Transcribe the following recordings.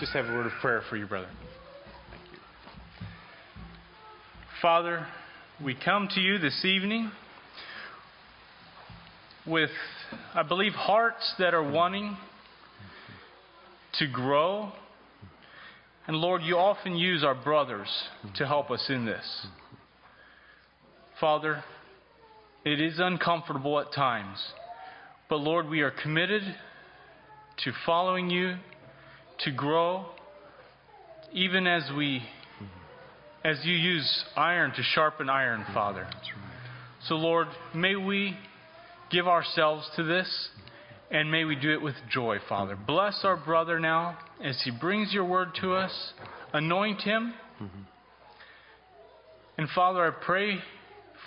just have a word of prayer for you, brother. Thank you. Father, we come to you this evening with, I believe, hearts that are wanting to grow. And Lord, you often use our brothers to help us in this. Father, it is uncomfortable at times, but Lord, we are committed to following you, to grow, even as we as you use iron to sharpen iron, Father. So Lord, may we give ourselves to this and may we do it with joy, Father. Bless our brother now as he brings your word to us. Anoint him. Mm-hmm. And Father, I pray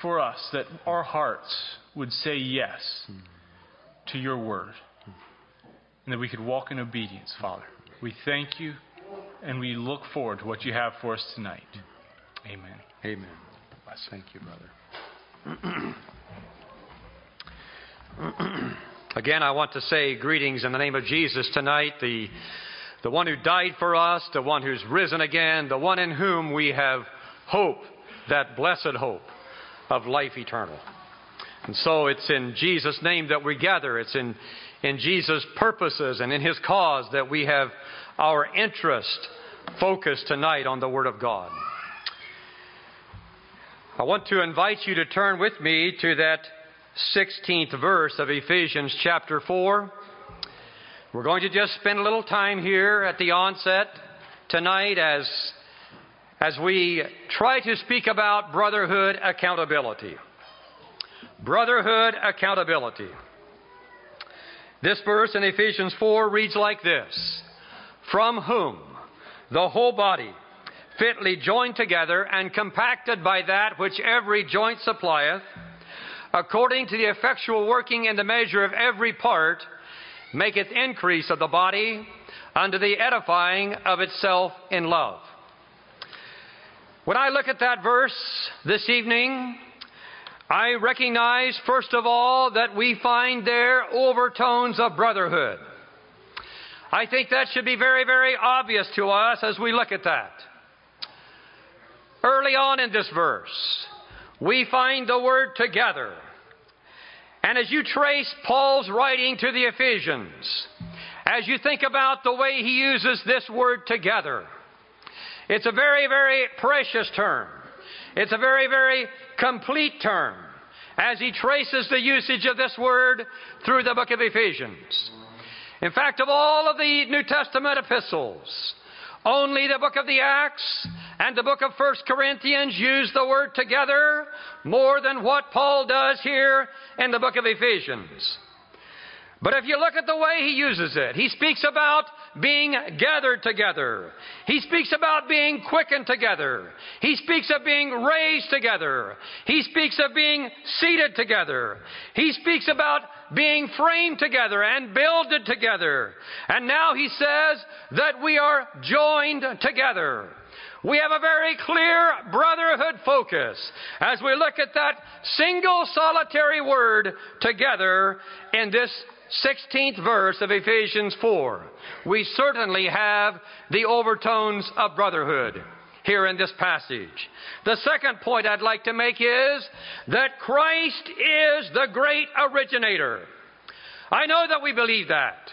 for us that our hearts would say yes mm-hmm. to your word mm-hmm. and that we could walk in obedience, Father. We thank you and we look forward to what you have for us tonight. Amen. Amen. Bless. Thank you, brother. Again, I want to say greetings in the name of Jesus tonight, the, the one who died for us, the one who's risen again, the one in whom we have hope, that blessed hope of life eternal. And so it's in Jesus' name that we gather. It's in, in Jesus' purposes and in His cause that we have our interest focused tonight on the Word of God. I want to invite you to turn with me to that 16th verse of Ephesians chapter 4. We're going to just spend a little time here at the onset tonight as, as we try to speak about brotherhood accountability. Brotherhood accountability. This verse in Ephesians 4 reads like this From whom the whole body, fitly joined together and compacted by that which every joint supplieth, according to the effectual working in the measure of every part, maketh increase of the body unto the edifying of itself in love. When I look at that verse this evening, I recognize, first of all, that we find there overtones of brotherhood. I think that should be very, very obvious to us as we look at that. Early on in this verse, we find the word together. And as you trace Paul's writing to the Ephesians, as you think about the way he uses this word together, it's a very, very precious term. It's a very, very complete term as he traces the usage of this word through the book of Ephesians. In fact, of all of the New Testament epistles, only the book of the Acts and the book of First Corinthians use the word together more than what Paul does here in the book of Ephesians. But if you look at the way he uses it, he speaks about being gathered together. He speaks about being quickened together. He speaks of being raised together. He speaks of being seated together. He speaks about being framed together and builded together. And now he says that we are joined together. We have a very clear brotherhood focus as we look at that single solitary word together in this 16th verse of Ephesians 4. We certainly have the overtones of brotherhood here in this passage. The second point I'd like to make is that Christ is the great originator. I know that we believe that.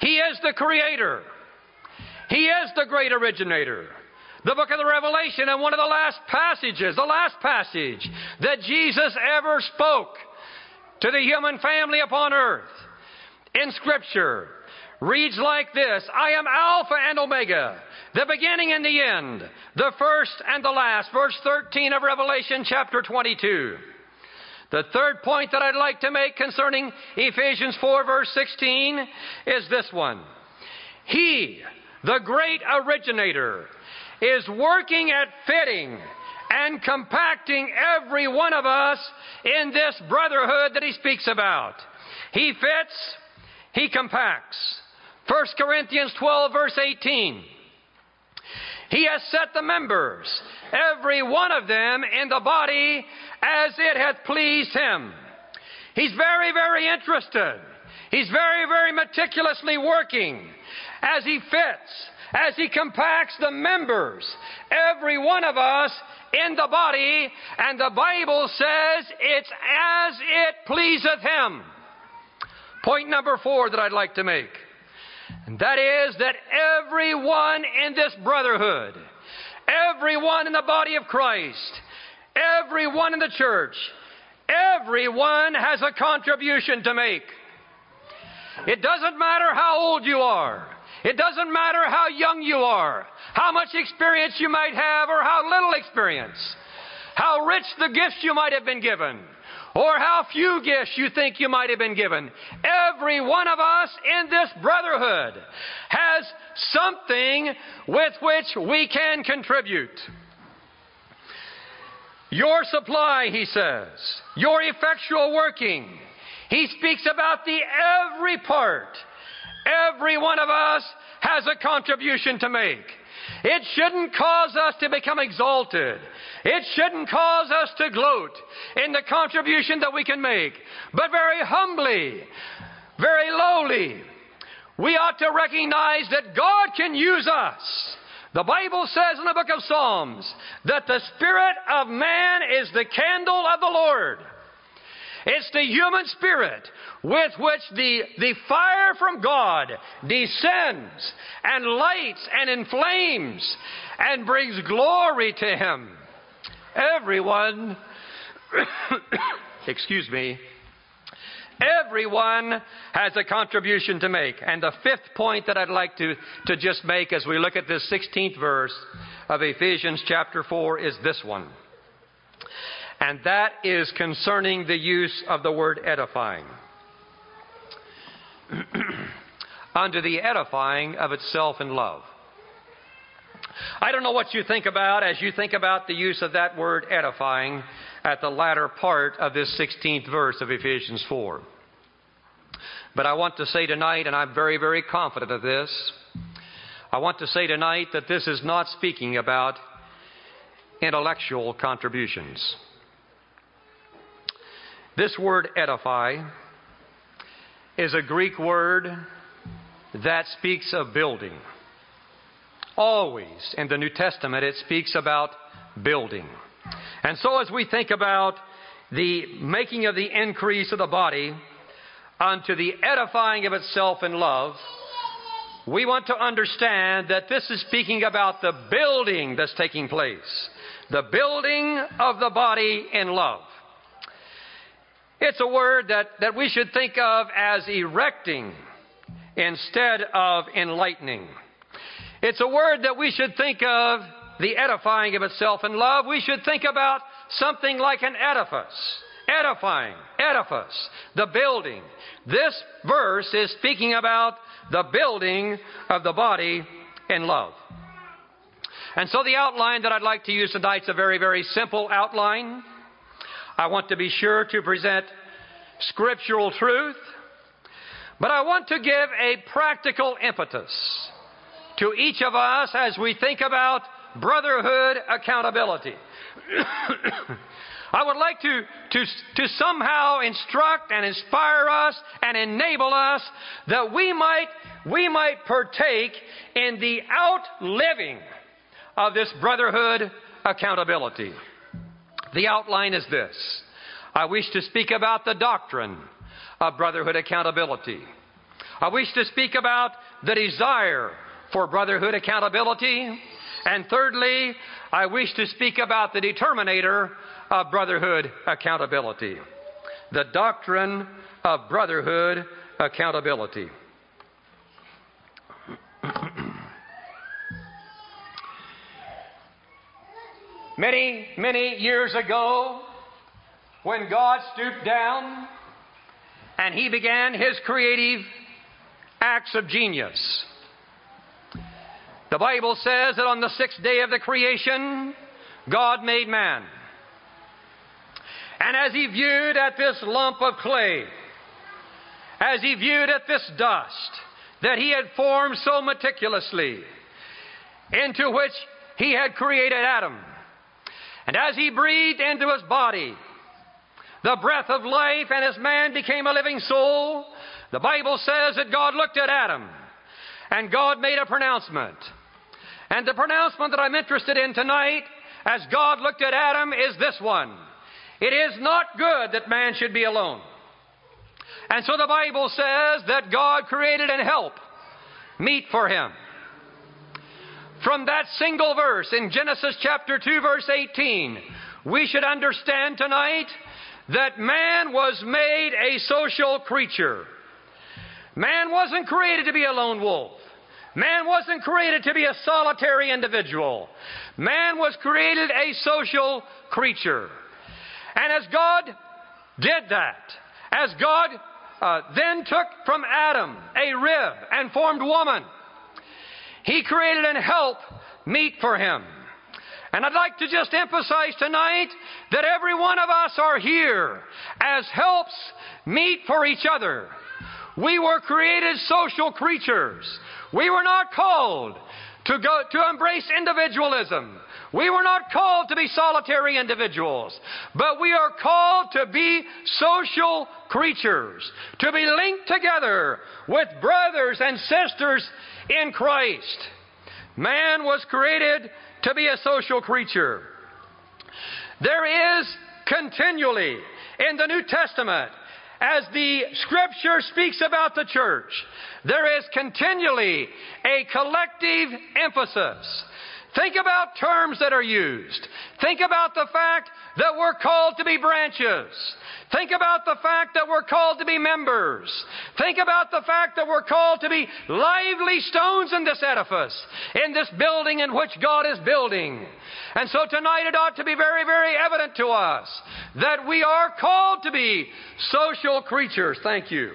He is the creator. He is the great originator. The book of the Revelation and one of the last passages, the last passage that Jesus ever spoke to the human family upon earth in Scripture reads like this I am Alpha and Omega, the beginning and the end, the first and the last. Verse 13 of Revelation chapter 22. The third point that I'd like to make concerning Ephesians 4, verse 16, is this one He, the great originator, is working at fitting and compacting every one of us in this brotherhood that he speaks about. He fits, he compacts. 1 Corinthians 12, verse 18. He has set the members, every one of them, in the body as it hath pleased him. He's very, very interested. He's very, very meticulously working as he fits as He compacts the members, every one of us in the body, and the Bible says it's as it pleaseth Him. Point number four that I'd like to make. And that is that everyone in this brotherhood, everyone in the body of Christ, everyone in the church, everyone has a contribution to make. It doesn't matter how old you are. It doesn't matter how young you are, how much experience you might have, or how little experience, how rich the gifts you might have been given, or how few gifts you think you might have been given. Every one of us in this brotherhood has something with which we can contribute. Your supply, he says, your effectual working. He speaks about the every part Every one of us has a contribution to make. It shouldn't cause us to become exalted. It shouldn't cause us to gloat in the contribution that we can make. But very humbly, very lowly, we ought to recognize that God can use us. The Bible says in the book of Psalms that the spirit of man is the candle of the Lord. It's the human spirit with which the, the fire from God descends and lights and inflames and brings glory to Him. Everyone, excuse me, everyone has a contribution to make. And the fifth point that I'd like to, to just make as we look at this 16th verse of Ephesians chapter 4 is this one and that is concerning the use of the word edifying. Under the edifying of itself in love. I don't know what you think about as you think about the use of that word edifying at the latter part of this 16th verse of Ephesians 4. But I want to say tonight, and I'm very, very confident of this, I want to say tonight that this is not speaking about intellectual contributions. This word edify is a Greek word that speaks of building. Always in the New Testament, it speaks about building. And so, as we think about the making of the increase of the body unto the edifying of itself in love, we want to understand that this is speaking about the building that's taking place. The building of the body in love. It's a word that, that we should think of as erecting instead of enlightening. It's a word that we should think of the edifying of itself in love. We should think about something like an edifice. Edifying, edifice, the building. This verse is speaking about the building of the body in love. And so the outline that I'd like to use tonight is a very, very simple outline. I want to be sure to present scriptural truth, but I want to give a practical impetus to each of us as we think about brotherhood accountability. I would like to, to, to somehow instruct and inspire us and enable us that we might, we might partake in the outliving of this brotherhood accountability. The outline is this I wish to speak about the doctrine of brotherhood accountability. I wish to speak about the desire for brotherhood accountability. And thirdly, I wish to speak about the determinator of brotherhood accountability. The doctrine of brotherhood accountability. Many, many years ago, when God stooped down and he began his creative acts of genius, the Bible says that on the sixth day of the creation, God made man. And as he viewed at this lump of clay, as he viewed at this dust that he had formed so meticulously, into which he had created Adam, and as he breathed into his body the breath of life and his man became a living soul, the Bible says that God looked at Adam and God made a pronouncement. And the pronouncement that I'm interested in tonight, as God looked at Adam, is this one It is not good that man should be alone. And so the Bible says that God created an help meet for him. From that single verse in Genesis chapter 2, verse 18, we should understand tonight that man was made a social creature. Man wasn't created to be a lone wolf. Man wasn't created to be a solitary individual. Man was created a social creature. And as God did that, as God uh, then took from Adam a rib and formed woman, he created an help meet for him. And I'd like to just emphasize tonight that every one of us are here as helps meet for each other. We were created social creatures. We were not called to go to embrace individualism. We were not called to be solitary individuals, but we are called to be social creatures, to be linked together with brothers and sisters in Christ. Man was created to be a social creature. There is continually in the New Testament as the scripture speaks about the church, there is continually a collective emphasis. Think about terms that are used. Think about the fact that we're called to be branches. Think about the fact that we're called to be members. Think about the fact that we're called to be lively stones in this edifice, in this building in which God is building. And so tonight it ought to be very, very evident to us that we are called to be social creatures. Thank you.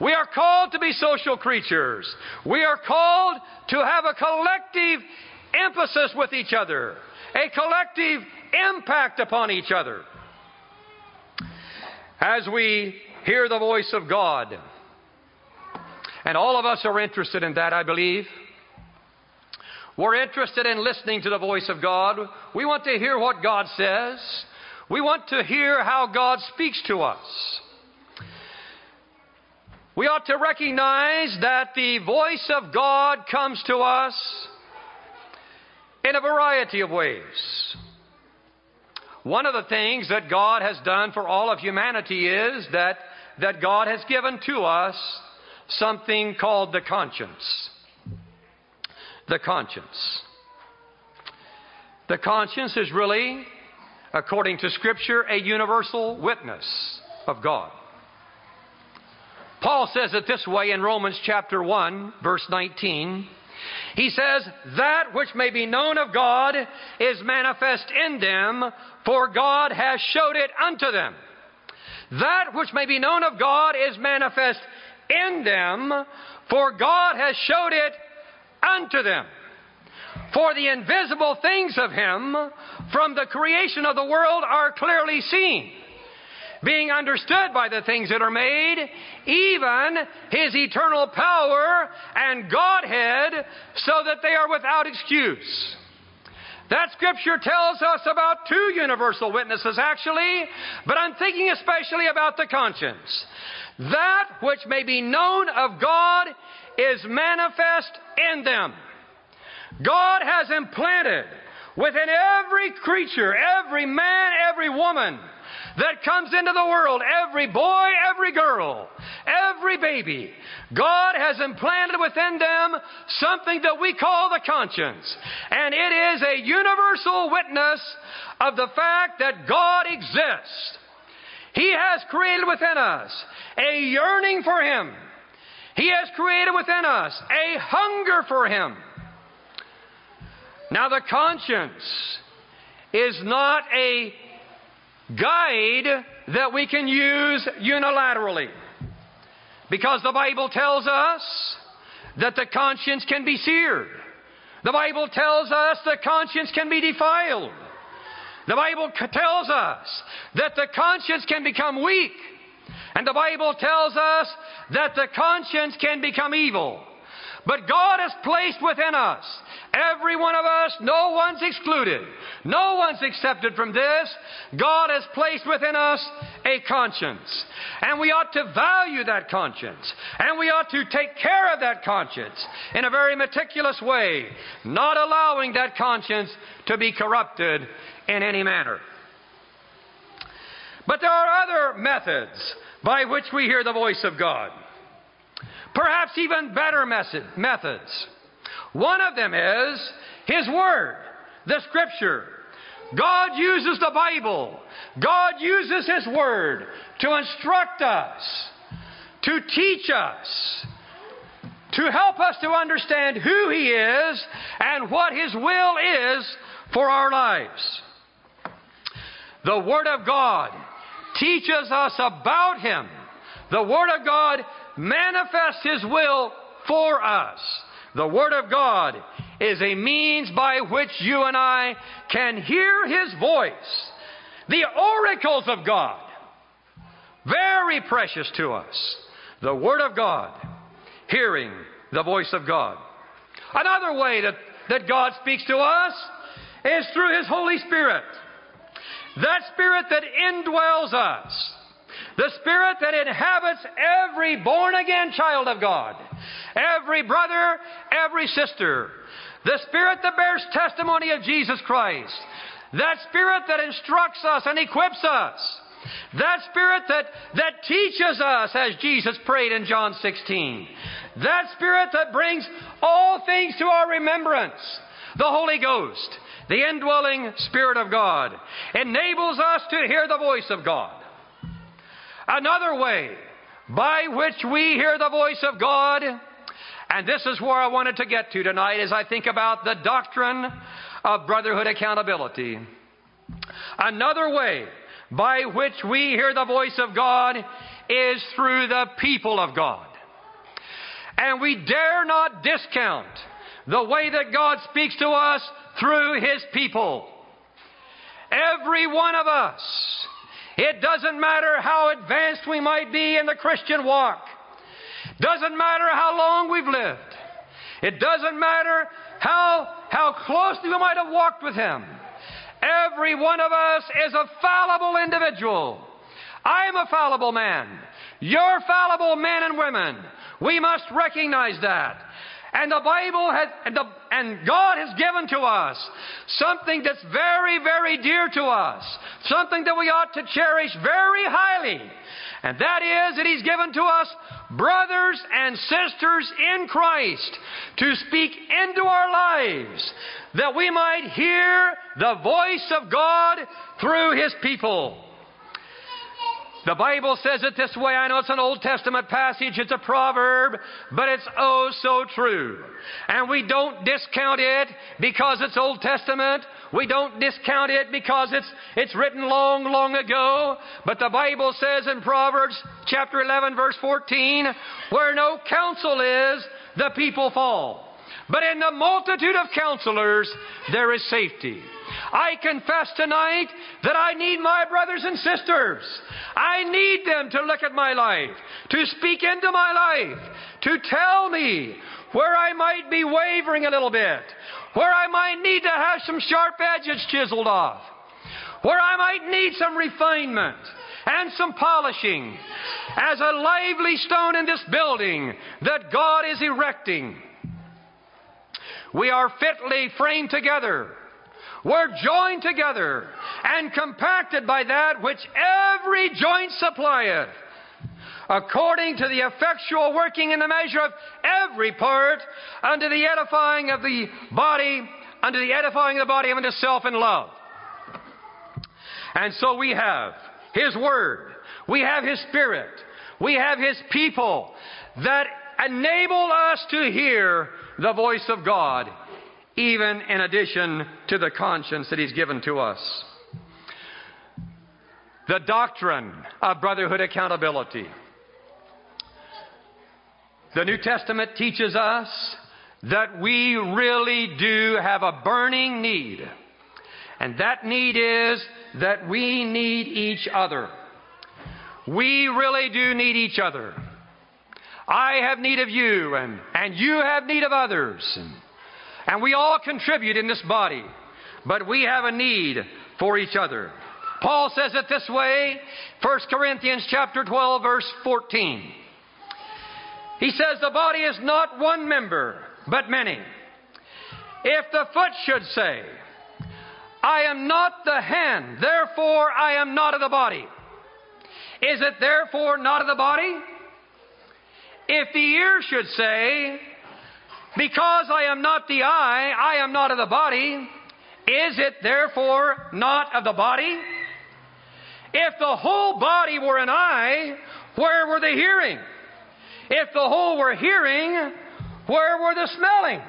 We are called to be social creatures. We are called to have a collective emphasis with each other, a collective impact upon each other. As we hear the voice of God, and all of us are interested in that, I believe. We're interested in listening to the voice of God. We want to hear what God says. We want to hear how God speaks to us. We ought to recognize that the voice of God comes to us in a variety of ways. One of the things that God has done for all of humanity is that, that God has given to us something called the conscience. The conscience. The conscience is really, according to Scripture, a universal witness of God. Paul says it this way in Romans chapter 1, verse 19. He says, That which may be known of God is manifest in them, for God has showed it unto them. That which may be known of God is manifest in them, for God has showed it unto them. For the invisible things of Him from the creation of the world are clearly seen being understood by the things that are made, even His eternal power and Godhead, so that they are without excuse. That scripture tells us about two universal witnesses, actually, but I'm thinking especially about the conscience. That which may be known of God is manifest in them. God has implanted within every creature, every man, every woman, that comes into the world, every boy, every girl, every baby, God has implanted within them something that we call the conscience. And it is a universal witness of the fact that God exists. He has created within us a yearning for Him. He has created within us a hunger for Him. Now, the conscience is not a guide that we can use unilaterally. Because the Bible tells us that the conscience can be seared. The Bible tells us the conscience can be defiled. The Bible tells us that the conscience can become weak. And the Bible tells us that the conscience can become evil. But God has placed within us Every one of us, no one's excluded. No one's accepted from this. God has placed within us a conscience. And we ought to value that conscience. And we ought to take care of that conscience in a very meticulous way, not allowing that conscience to be corrupted in any manner. But there are other methods by which we hear the voice of God. Perhaps even better methods. One of them is His Word, the Scripture. God uses the Bible. God uses His Word to instruct us, to teach us, to help us to understand who He is and what His will is for our lives. The Word of God teaches us about Him. The Word of God manifests His will for us. The Word of God is a means by which you and I can hear His voice. The oracles of God. Very precious to us. The Word of God. Hearing the voice of God. Another way that, that God speaks to us is through His Holy Spirit. That Spirit that indwells us. The Spirit that inhabits every born again child of God. Every brother, every sister. The Spirit that bears testimony of Jesus Christ. That Spirit that instructs us and equips us. That Spirit that, that teaches us as Jesus prayed in John 16. That Spirit that brings all things to our remembrance. The Holy Ghost the indwelling Spirit of God, enables us to hear the voice of God. Another way by which we hear the voice of God, and this is where I wanted to get to tonight as I think about the doctrine of brotherhood accountability. Another way by which we hear the voice of God is through the people of God. And we dare not discount the way that God speaks to us through His people. Every one of us. It doesn't matter how advanced we might be in the Christian walk. Doesn't matter how long we've lived. It doesn't matter how, how closely we might have walked with Him. Every one of us is a fallible individual. I am a fallible man. You're fallible men and women. We must recognize that. And the Bible has, and, the, and God has given to us something that's very, very dear to us. Something that we ought to cherish very highly. And that is that He's given to us brothers and sisters in Christ to speak into our lives that we might hear the voice of God through His people. The Bible says it this way. I know it's an Old Testament passage, it's a proverb, but it's oh so true. And we don't discount it because it's Old Testament. We don't discount it because it's, it's written long, long ago. But the Bible says in Proverbs chapter 11 verse 14, where no counsel is, the people fall. But in the multitude of counselors, there is safety. I confess tonight that I need my brothers and sisters. I need them to look at my life, to speak into my life, to tell me where I might be wavering a little bit, where I might need to have some sharp edges chiseled off, where I might need some refinement and some polishing as a lively stone in this building that God is erecting. We are fitly framed together we're joined together and compacted by that which every joint supplieth, according to the effectual working in the measure of every part, unto the edifying of the body, unto the edifying of the body unto self in love. And so we have His Word, we have His Spirit, we have His people that enable us to hear the voice of God even in addition to the conscience that He's given to us. The doctrine of brotherhood accountability. The New Testament teaches us that we really do have a burning need. And that need is that we need each other. We really do need each other. I have need of you, and, and you have need of others. And and we all contribute in this body, but we have a need for each other. Paul says it this way, 1 Corinthians chapter 12 verse 14. He says the body is not one member, but many. If the foot should say, I am not the hand, therefore I am not of the body, is it therefore not of the body? If the ear should say, Because I am not the eye, I am not of the body, is it therefore not of the body? If the whole body were an eye, where were the hearing? If the whole were hearing, where were the smelling?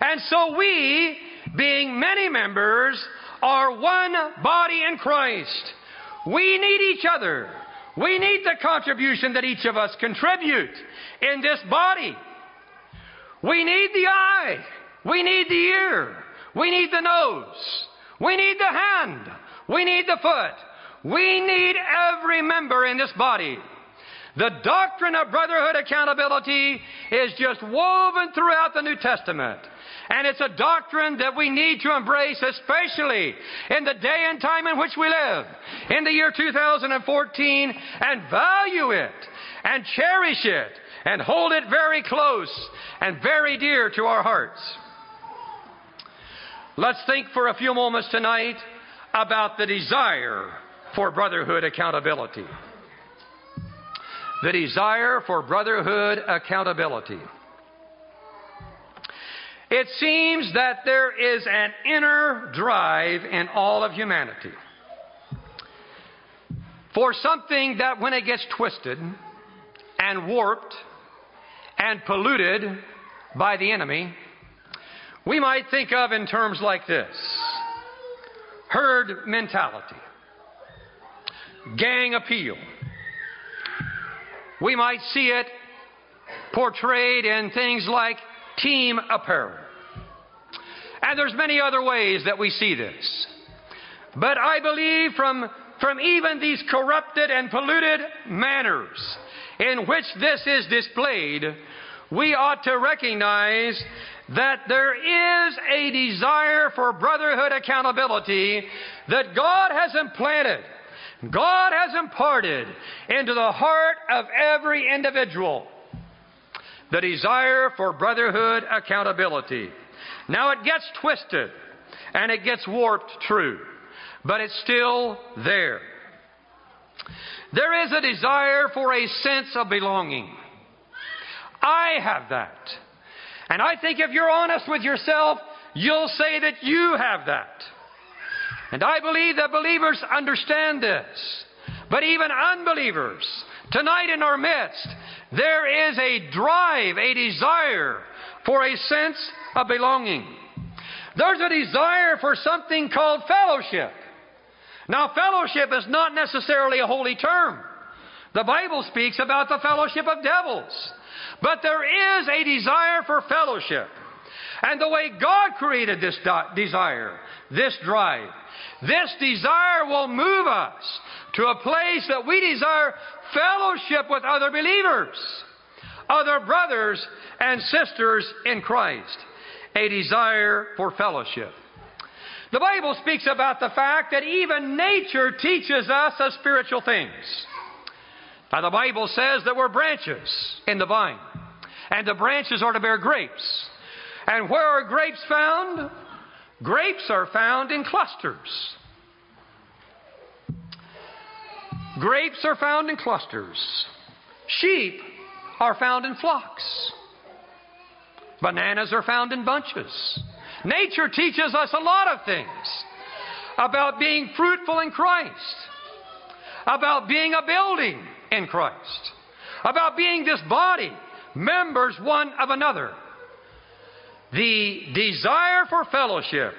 And so we, being many members, are one body in Christ. We need each other. We need the contribution that each of us contribute in this body. We need the eye. We need the ear. We need the nose. We need the hand. We need the foot. We need every member in this body. The doctrine of brotherhood accountability is just woven throughout the New Testament. And it's a doctrine that we need to embrace, especially in the day and time in which we live, in the year 2014, and value it, and cherish it, and hold it very close and very dear to our hearts. Let's think for a few moments tonight about the desire for brotherhood accountability. The desire for brotherhood accountability. It seems that there is an inner drive in all of humanity for something that when it gets twisted and warped and polluted by the enemy, we might think of in terms like this herd mentality, gang appeal. We might see it portrayed in things like team apparel. And there's many other ways that we see this. But I believe from, from even these corrupted and polluted manners in which this is displayed, we ought to recognize that there is a desire for brotherhood accountability that God has implanted, God has imparted into the heart of every individual. The desire for brotherhood accountability. Now it gets twisted and it gets warped true, but it's still there. There is a desire for a sense of belonging. I have that. And I think if you're honest with yourself, you'll say that you have that. And I believe that believers understand this. But even unbelievers, tonight in our midst, there is a drive, a desire for a sense of belonging. There's a desire for something called fellowship. Now, fellowship is not necessarily a holy term. The Bible speaks about the fellowship of devils. But there is a desire for fellowship. And the way God created this desire, this drive, this desire will move us to a place that we desire fellowship with other believers, other brothers and sisters in Christ. A desire for fellowship. The Bible speaks about the fact that even nature teaches us of spiritual things. Now, the Bible says that we're branches in the vine, and the branches are to bear grapes. And where are grapes found? Grapes are found in clusters. Grapes are found in clusters. Sheep are found in flocks. Bananas are found in bunches. Nature teaches us a lot of things about being fruitful in Christ, about being a building in Christ, about being this body, members one of another. The desire for fellowship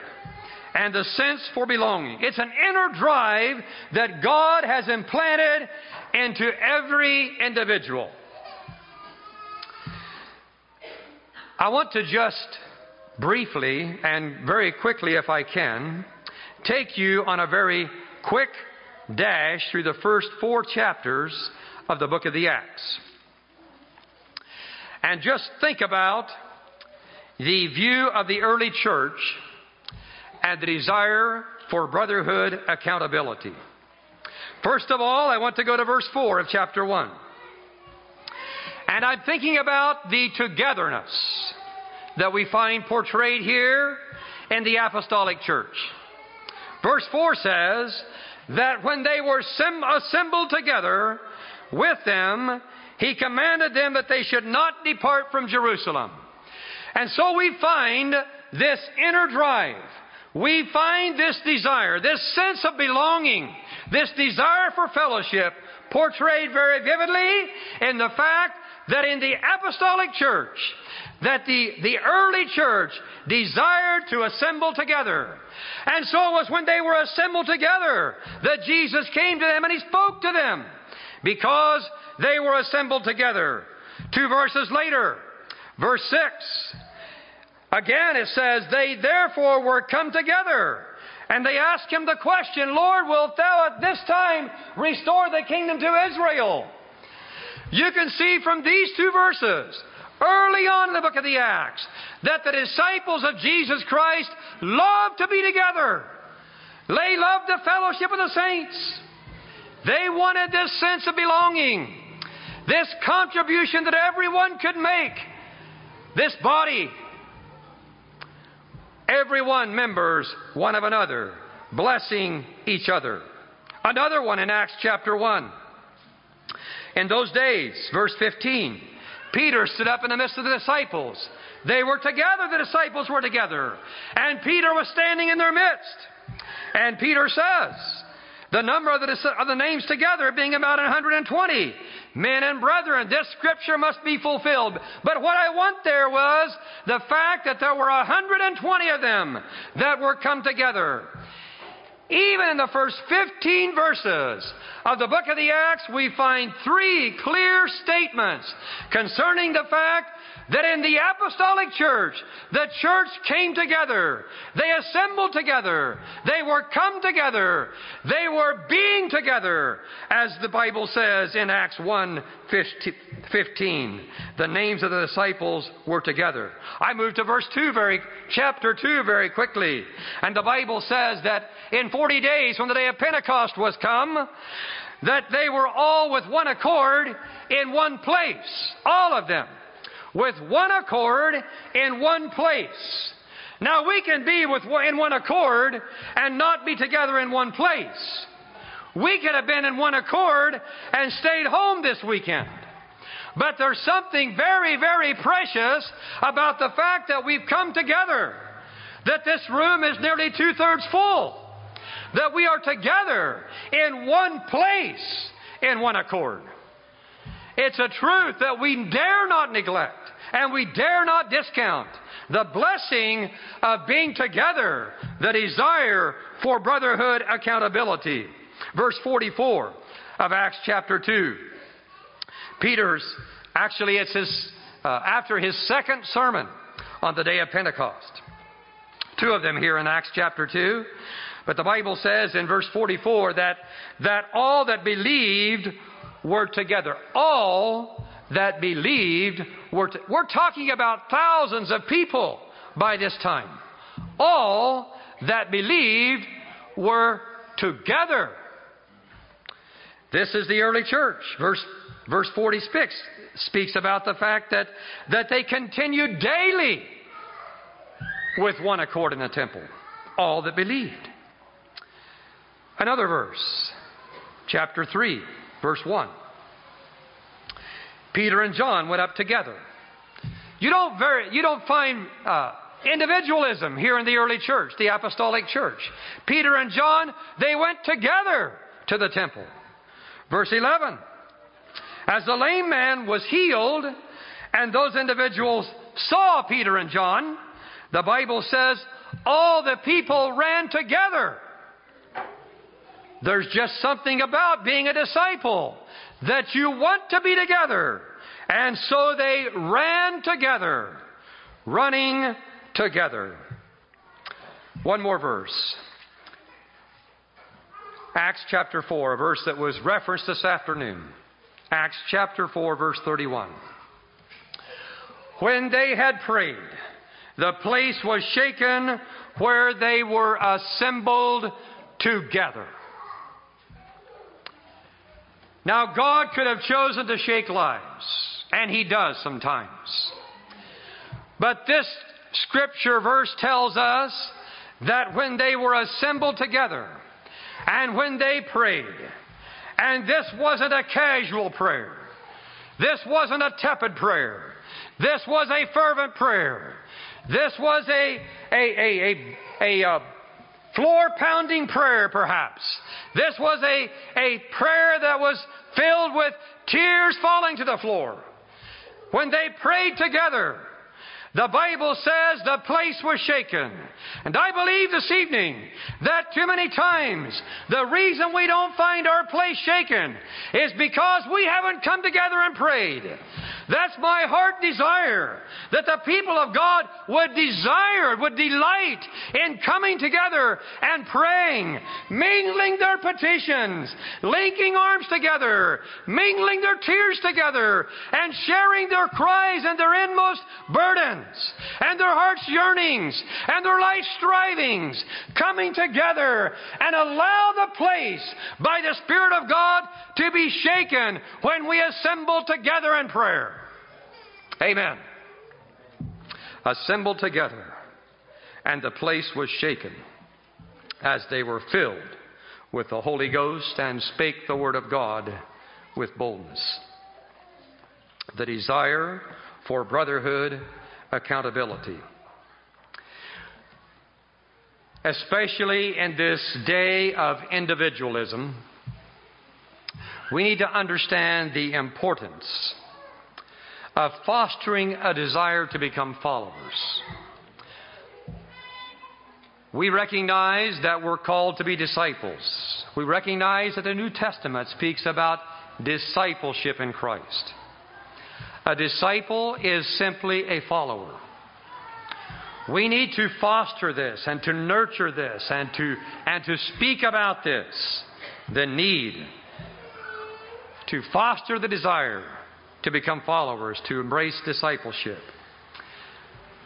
and the sense for belonging. It's an inner drive that God has implanted into every individual. I want to just briefly and very quickly, if I can, take you on a very quick dash through the first four chapters of the book of the Acts. And just think about the view of the early church and the desire for brotherhood accountability. First of all, I want to go to verse 4 of chapter 1. And I'm thinking about the togetherness that we find portrayed here in the apostolic church. Verse 4 says that when they were assembled together with them, he commanded them that they should not depart from Jerusalem. And so we find this inner drive. We find this desire, this sense of belonging, this desire for fellowship portrayed very vividly in the fact that in the apostolic church, that the, the early church desired to assemble together. And so it was when they were assembled together that Jesus came to them and he spoke to them because they were assembled together. Two verses later, verse 6, again it says, They therefore were come together. And they asked him the question, Lord, wilt thou at this time restore the kingdom to Israel? You can see from these two verses, early on in the book of the Acts, that the disciples of Jesus Christ loved to be together. They loved the fellowship of the saints. They wanted this sense of belonging, this contribution that everyone could make. This body, everyone members one of another, blessing each other. Another one in Acts chapter 1. In those days, verse 15, Peter stood up in the midst of the disciples. They were together, the disciples were together. And Peter was standing in their midst. And Peter says, the number of the, of the names together being about 120 men and brethren. This scripture must be fulfilled. But what I want there was the fact that there were 120 of them that were come together. Even in the first 15 verses of the book of the Acts, we find three clear statements concerning the fact that in the apostolic church, the church came together. They assembled together. They were come together. They were being together, as the Bible says in Acts 1 15. The names of the disciples were together. I move to verse 2 very, chapter 2 very quickly. And the Bible says that in 40 days, when the day of Pentecost was come, that they were all with one accord in one place. All of them with one accord in one place. Now we can be with in one accord and not be together in one place. We could have been in one accord and stayed home this weekend. But there's something very, very precious about the fact that we've come together. That this room is nearly two thirds full. That we are together in one place in one accord. It's a truth that we dare not neglect and we dare not discount the blessing of being together, the desire for brotherhood accountability. Verse 44 of Acts chapter 2. Peter's, actually, it's his, uh, after his second sermon on the day of Pentecost. Two of them here in Acts chapter 2. But the Bible says in verse 44 that, that all that believed were together. All that believed were. T- we're talking about thousands of people by this time. All that believed were together. This is the early church. Verse, verse 46 speaks about the fact that, that they continued daily with one accord in the temple. All that believed. Another verse, chapter 3, verse 1. Peter and John went up together. You don't, very, you don't find uh, individualism here in the early church, the apostolic church. Peter and John, they went together to the temple. Verse 11 As the lame man was healed, and those individuals saw Peter and John, the Bible says all the people ran together. There's just something about being a disciple that you want to be together. And so they ran together, running together. One more verse. Acts chapter 4, a verse that was referenced this afternoon. Acts chapter 4, verse 31. When they had prayed, the place was shaken where they were assembled together. Now, God could have chosen to shake lives, and He does sometimes. But this scripture verse tells us that when they were assembled together, and when they prayed, and this wasn't a casual prayer, this wasn't a tepid prayer, this was a fervent prayer, this was a, a, a, a, a, uh, floor pounding prayer, perhaps. This was a, a prayer that was filled with tears falling to the floor. When they prayed together, the Bible says the place was shaken. And I believe this evening that too many times the reason we don't find our place shaken is because we haven't come together and prayed. That's my heart desire. That the people of God would desire, would delight in coming together and praying, mingling their petitions, linking arms together, mingling their tears together, and sharing their cries and their inmost burdens, and their heart's yearnings, and their life strivings, coming together and allow the place by the Spirit of God to be shaken when we assemble together in prayer. Amen. Assembled together, and the place was shaken as they were filled with the Holy Ghost and spake the word of God with boldness. The desire for brotherhood, accountability. Especially in this day of individualism, we need to understand the importance of fostering a desire to become followers. We recognize that we're called to be disciples. We recognize that the New Testament speaks about discipleship in Christ. A disciple is simply a follower. We need to foster this and to nurture this and to, and to speak about this. The need to foster the desire to become followers, to embrace discipleship.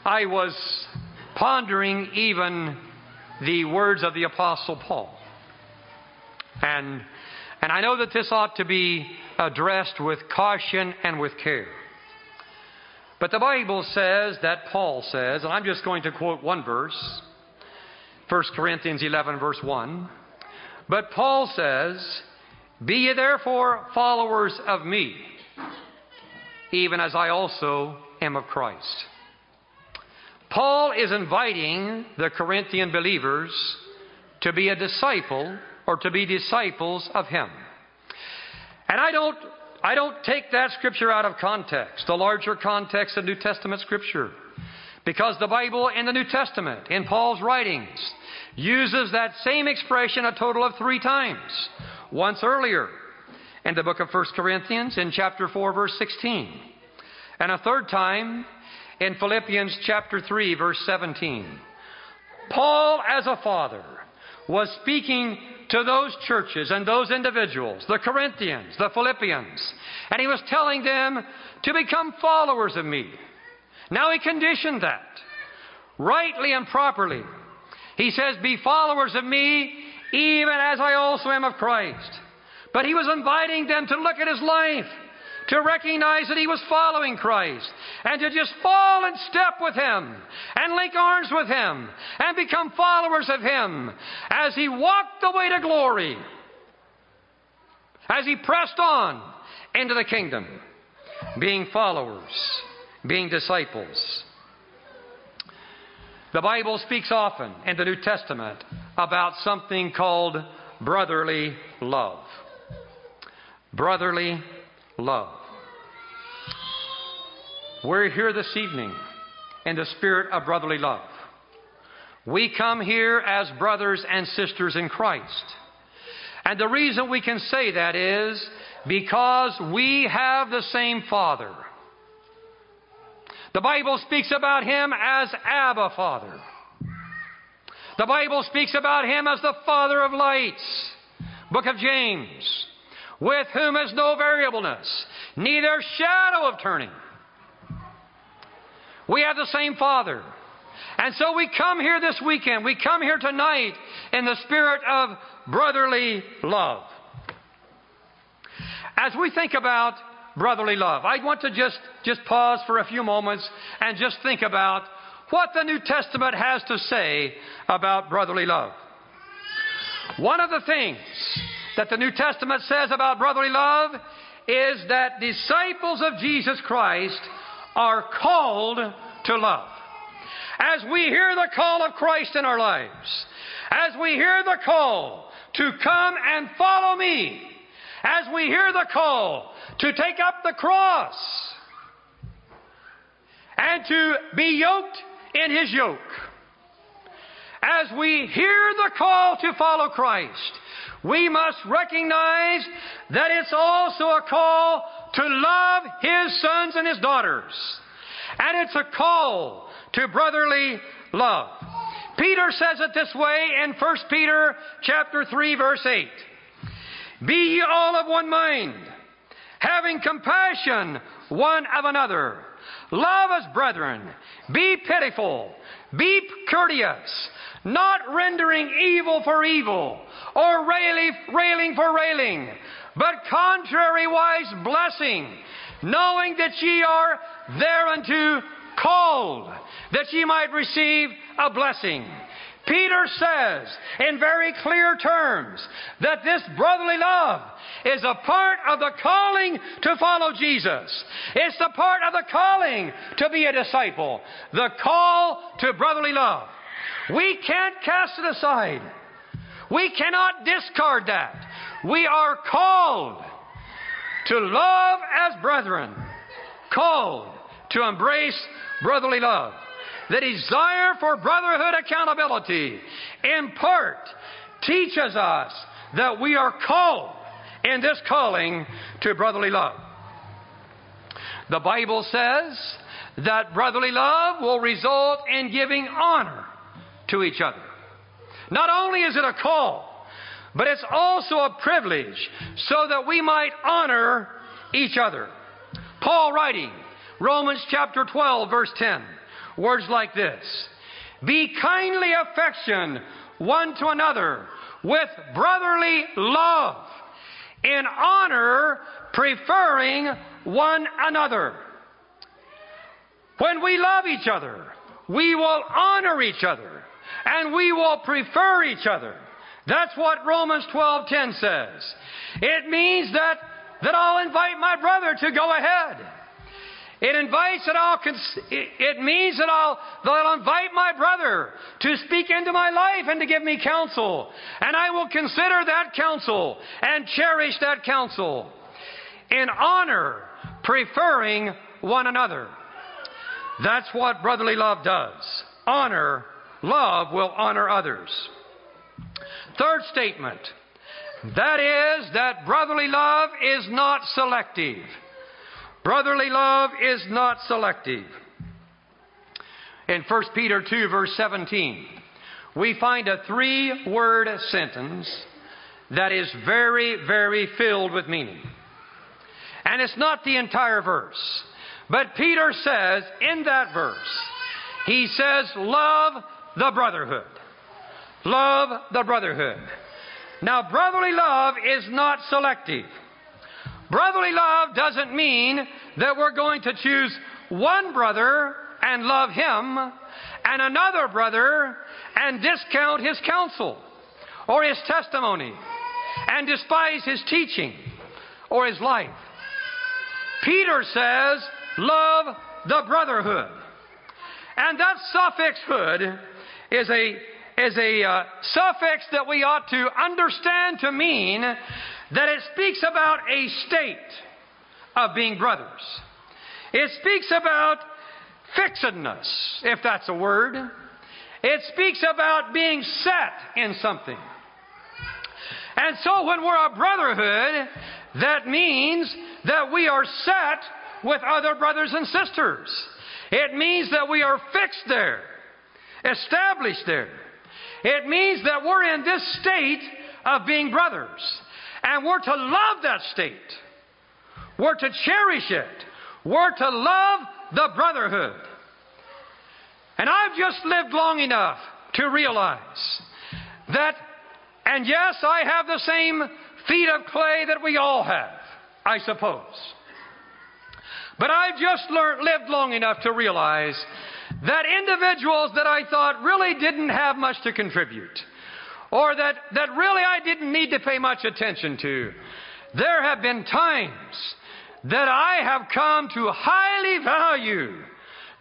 I was pondering even the words of the Apostle Paul. And, and I know that this ought to be addressed with caution and with care. But the Bible says that Paul says, and I'm just going to quote one verse, 1 Corinthians 11, verse 1. But Paul says, Be ye therefore followers of me even as I also am of Christ. Paul is inviting the Corinthian believers to be a disciple or to be disciples of him. And I don't, I don't take that scripture out of context, the larger context of New Testament scripture. Because the Bible in the New Testament, in Paul's writings, uses that same expression a total of three times. Once earlier, in the book of 1 Corinthians in chapter 4, verse 16. And a third time in Philippians chapter 3, verse 17. Paul, as a father, was speaking to those churches and those individuals, the Corinthians, the Philippians, and he was telling them to become followers of me. Now he conditioned that rightly and properly. He says, Be followers of me, even as I also am of Christ. But he was inviting them to look at his life, to recognize that he was following Christ, and to just fall in step with him, and link arms with him, and become followers of him as he walked the way to glory, as he pressed on into the kingdom, being followers, being disciples. The Bible speaks often in the New Testament about something called brotherly love brotherly love. We're here this evening in the spirit of brotherly love. We come here as brothers and sisters in Christ. And the reason we can say that is because we have the same Father. The Bible speaks about Him as Abba Father. The Bible speaks about Him as the Father of lights. Book of James with whom is no variableness, neither shadow of turning. We have the same Father. And so we come here this weekend, we come here tonight in the spirit of brotherly love. As we think about brotherly love, I want to just, just pause for a few moments and just think about what the New Testament has to say about brotherly love. One of the things that the New Testament says about brotherly love is that disciples of Jesus Christ are called to love. As we hear the call of Christ in our lives, as we hear the call to come and follow me, as we hear the call to take up the cross and to be yoked in his yoke, as we hear the call to follow Christ, we must recognize that it's also a call to love his sons and his daughters. And it's a call to brotherly love. Peter says it this way in 1 Peter chapter 3 verse 8. Be ye all of one mind, having compassion one of another. Love as brethren. Be pitiful. Be courteous not rendering evil for evil, or railing, for railing, but contrariwise blessing, knowing that ye are thereunto called, that ye might receive a blessing. Peter says in very clear terms that this brotherly love is a part of the calling to follow Jesus. It's the part of the calling to be a disciple. The call to brotherly love. We can't cast it aside. We cannot discard that. We are called to love as brethren, called to embrace brotherly love. The desire for brotherhood accountability, in part, teaches us that we are called in this calling to brotherly love. The Bible says that brotherly love will result in giving honor to each other. Not only is it a call, but it's also a privilege so that we might honor each other. Paul writing, Romans chapter 12, verse 10, words like this Be kindly affection one to another with brotherly love, in honor preferring one another. When we love each other, we will honor each other and we will prefer each other. That's what Romans 12:10 says. It means that that I'll invite my brother to go ahead. It invites that I'll it means that I'll that I'll invite my brother to speak into my life and to give me counsel, and I will consider that counsel and cherish that counsel in honor, preferring one another. That's what brotherly love does. Honor Love will honor others. Third statement that is, that brotherly love is not selective. Brotherly love is not selective. In 1 Peter 2, verse 17, we find a three word sentence that is very, very filled with meaning. And it's not the entire verse. But Peter says in that verse, he says, Love the brotherhood. Love the brotherhood. Now, brotherly love is not selective. Brotherly love doesn't mean that we're going to choose one brother and love him and another brother and discount his counsel or his testimony and despise his teaching or his life. Peter says, love the brotherhood. And that suffix hood is a, is a uh, suffix that we ought to understand to mean that it speaks about a state of being brothers. It speaks about fixedness, if that's a word. It speaks about being set in something. And so when we're a brotherhood, that means that we are set with other brothers and sisters. It means that we are fixed there established there. It means that we're in this state of being brothers. And we're to love that state. We're to cherish it. We're to love the brotherhood. And I've just lived long enough to realize that, and yes, I have the same feet of clay that we all have, I suppose. But I've just learned, lived long enough to realize that individuals that I thought really didn't have much to contribute, or that, that really I didn't need to pay much attention to, there have been times that I have come to highly value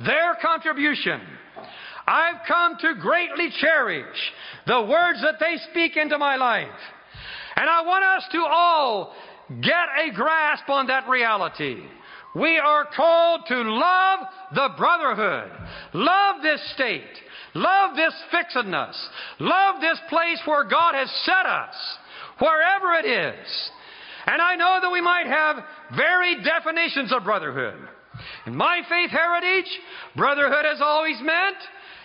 their contribution. I've come to greatly cherish the words that they speak into my life. And I want us to all get a grasp on that reality. We are called to love the brotherhood, love this state, love this fixedness, love this place where God has set us, wherever it is. And I know that we might have varied definitions of brotherhood. In my faith heritage, brotherhood has always meant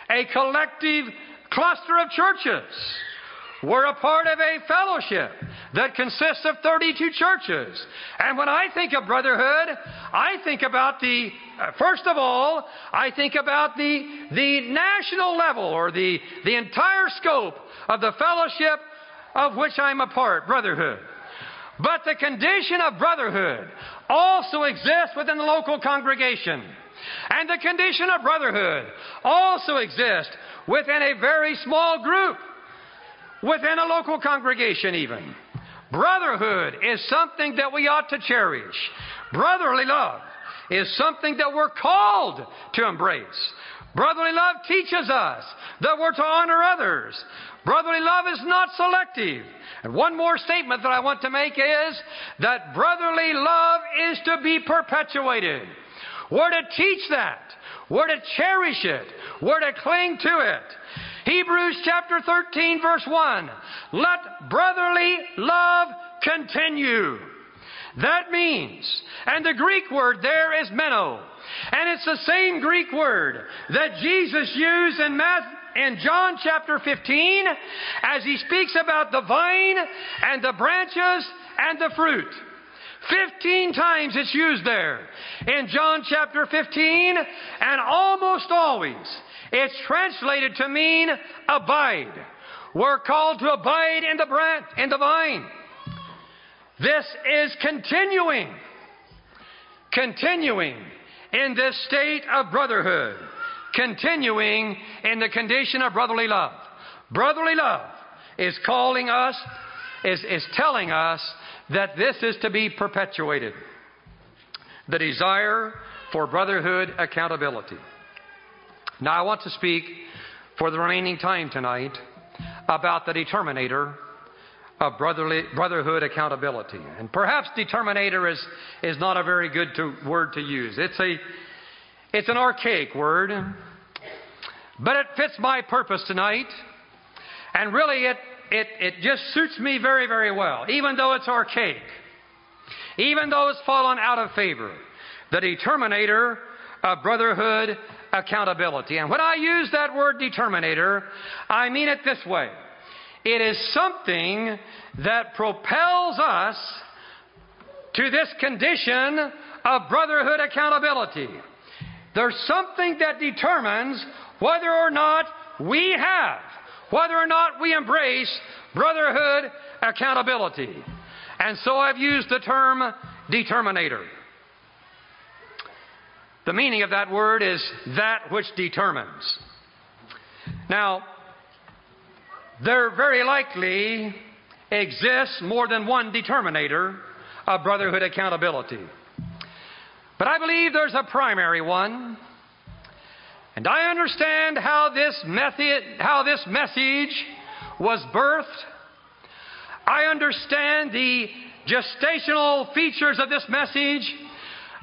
a collective cluster of churches. We're a part of a fellowship that consists of 32 churches. And when I think of brotherhood, I think about the, uh, first of all, I think about the, the national level or the, the entire scope of the fellowship of which I'm a part, brotherhood. But the condition of brotherhood also exists within the local congregation. And the condition of brotherhood also exists within a very small group, within a local congregation, even. Brotherhood is something that we ought to cherish. Brotherly love is something that we're called to embrace. Brotherly love teaches us that we're to honor others. Brotherly love is not selective. And one more statement that I want to make is that brotherly love is to be perpetuated. We're to teach that. We're to cherish it. We're to cling to it. Hebrews chapter 13 verse 1. Let brotherly love continue. That means, and the Greek word there is meno, and it's the same Greek word that Jesus used in, in John chapter 15 as he speaks about the vine and the branches and the fruit. Fifteen times it's used there in John chapter 15, and almost always it's translated to mean abide. We're called to abide in the branch, in the vine. This is continuing, continuing in this state of brotherhood, continuing in the condition of brotherly love. Brotherly love is calling us, is, is telling us that this is to be perpetuated. The desire for brotherhood accountability. Now, I want to speak for the remaining time tonight about the determinator of brotherly, brotherhood accountability. And perhaps determinator is, is not a very good to, word to use. It's, a, it's an archaic word, but it fits my purpose tonight. And really, it, it, it just suits me very, very well, even though it's archaic, even though it's fallen out of favor. The determinator of brotherhood accountability. And when I use that word determinator, I mean it this way it is something that propels us to this condition of brotherhood accountability. There's something that determines whether or not we have whether or not we embrace brotherhood accountability. And so I've used the term determinator. The meaning of that word is that which determines. Now, there very likely exists more than one determinator of brotherhood accountability. But I believe there's a primary one and I understand how this method, how this message was birthed. I understand the gestational features of this message.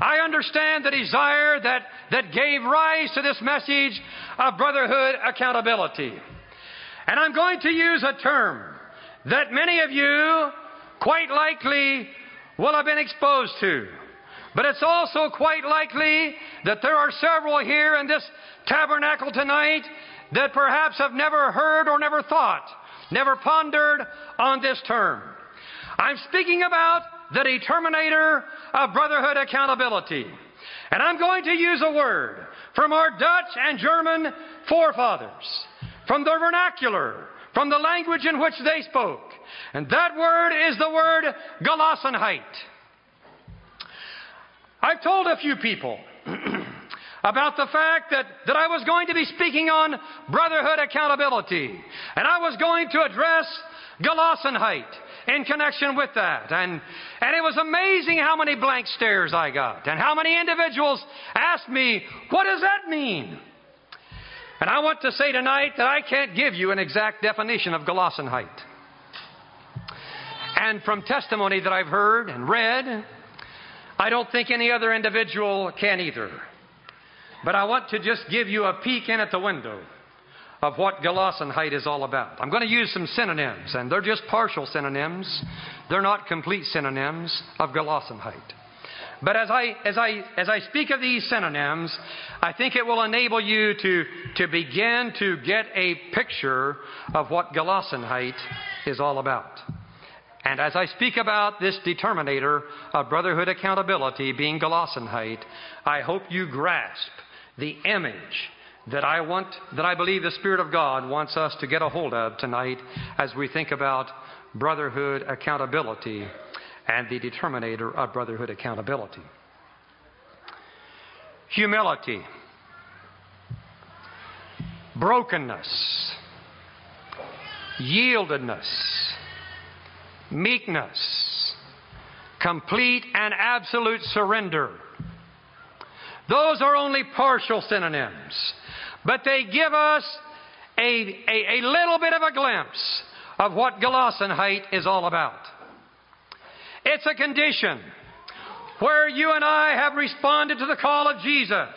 I understand the desire that, that gave rise to this message of brotherhood accountability. And I'm going to use a term that many of you quite likely will have been exposed to. But it's also quite likely that there are several here in this tabernacle tonight that perhaps have never heard or never thought, never pondered on this term. I'm speaking about the determinator of brotherhood accountability. And I'm going to use a word from our Dutch and German forefathers, from the vernacular, from the language in which they spoke. And that word is the word Gelassenheit. I've told a few people about the fact that, that I was going to be speaking on brotherhood accountability. And I was going to address Gelassenheit in connection with that. And, and it was amazing how many blank stares I got and how many individuals asked me, what does that mean? And I want to say tonight that I can't give you an exact definition of Gelassenheit. And from testimony that I've heard and read, I don't think any other individual can either. But I want to just give you a peek in at the window of what Gelassenheit is all about. I'm going to use some synonyms, and they're just partial synonyms. They're not complete synonyms of Gelassenheit. But as I, as, I, as I speak of these synonyms, I think it will enable you to, to begin to get a picture of what Gelassenheit is all about. And as I speak about this determinator of brotherhood accountability being Gelassenheit, I hope you grasp the image that I want, that I believe the Spirit of God wants us to get a hold of tonight as we think about brotherhood accountability and the determinator of brotherhood accountability. Humility, brokenness, yieldedness, meekness, complete and absolute surrender. Those are only partial synonyms, but they give us a, a, a little bit of a glimpse of what Gelassenheit is all about. It's a condition where you and I have responded to the call of Jesus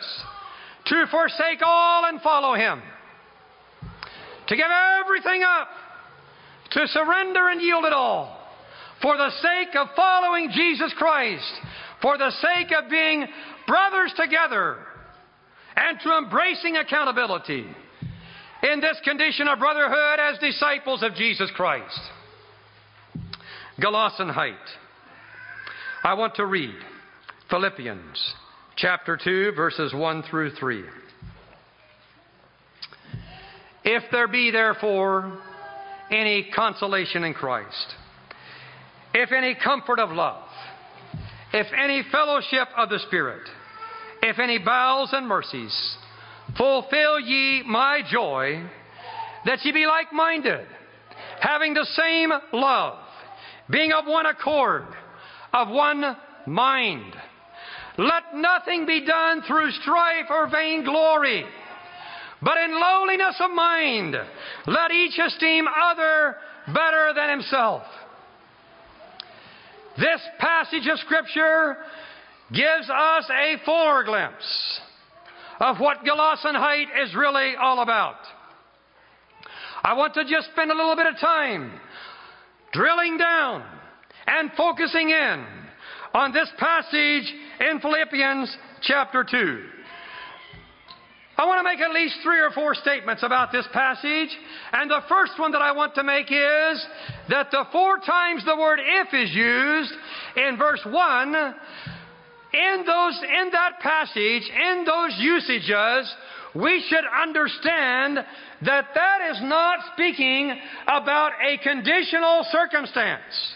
to forsake all and follow Him, to give everything up, to surrender and yield it all for the sake of following Jesus Christ, for the sake of being brothers together, and to embracing accountability in this condition of brotherhood as disciples of Jesus Christ. Gelassenheit. I want to read Philippians chapter 2, verses 1 through 3. If there be therefore any consolation in Christ, if any comfort of love, if any fellowship of the Spirit, if any bowels and mercies, fulfill ye my joy, that ye be like minded, having the same love, being of one accord, of one mind. Let nothing be done through strife or vainglory, but in lowliness of mind, let each esteem other better than himself. This passage of Scripture gives us a fuller glimpse of what Gelassenheit is really all about. I want to just spend a little bit of time drilling down and focusing in on this passage in Philippians chapter 2. I want to make at least three or four statements about this passage. And the first one that I want to make is that the four times the word if is used in verse 1, in those, in that passage, in those usages, we should understand that that is not speaking about a conditional circumstance.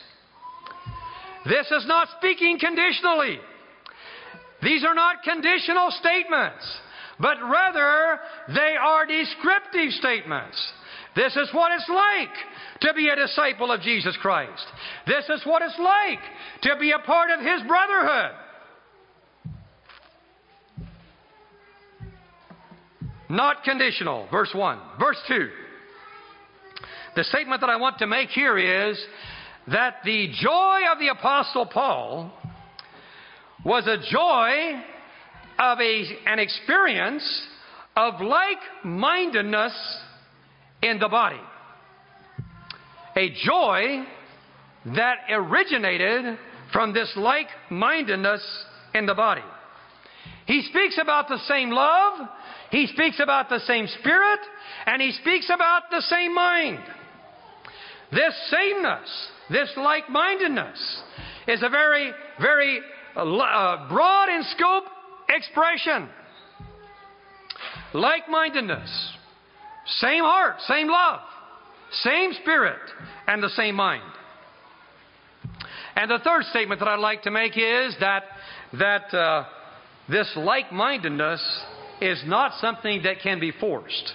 This is not speaking conditionally. These are not conditional statements but rather they are descriptive statements. This is what it's like to be a disciple of Jesus Christ. This is what it's like to be a part of His brotherhood. Not conditional. Verse 1. Verse 2. The statement that I want to make here is that the joy of the Apostle Paul was a joy of a, an experience of like mindedness in the body. A joy that originated from this like mindedness in the body. He speaks about the same love, he speaks about the same spirit, and he speaks about the same mind. This sameness, this like mindedness, is a very, very uh, broad in scope expression. Like mindedness. Same heart, same love, same spirit, and the same mind. And the third statement that I'd like to make is that, that uh, this like mindedness is not something that can be forced.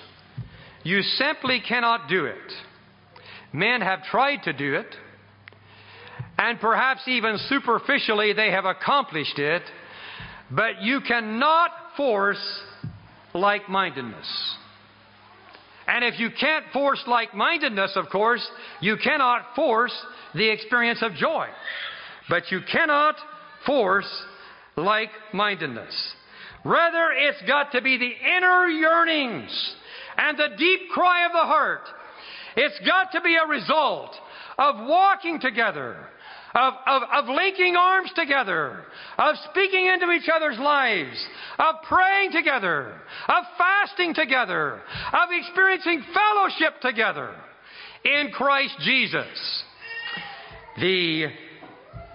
You simply cannot do it. Men have tried to do it, and perhaps even superficially they have accomplished it, but you cannot force like mindedness. And if you can't force like mindedness, of course, you cannot force the experience of joy. But you cannot force like mindedness. Rather, it's got to be the inner yearnings and the deep cry of the heart. It's got to be a result of walking together, of, of, of linking arms together, of speaking into each other's lives, of praying together, of fasting together, of experiencing fellowship together in Christ Jesus. The,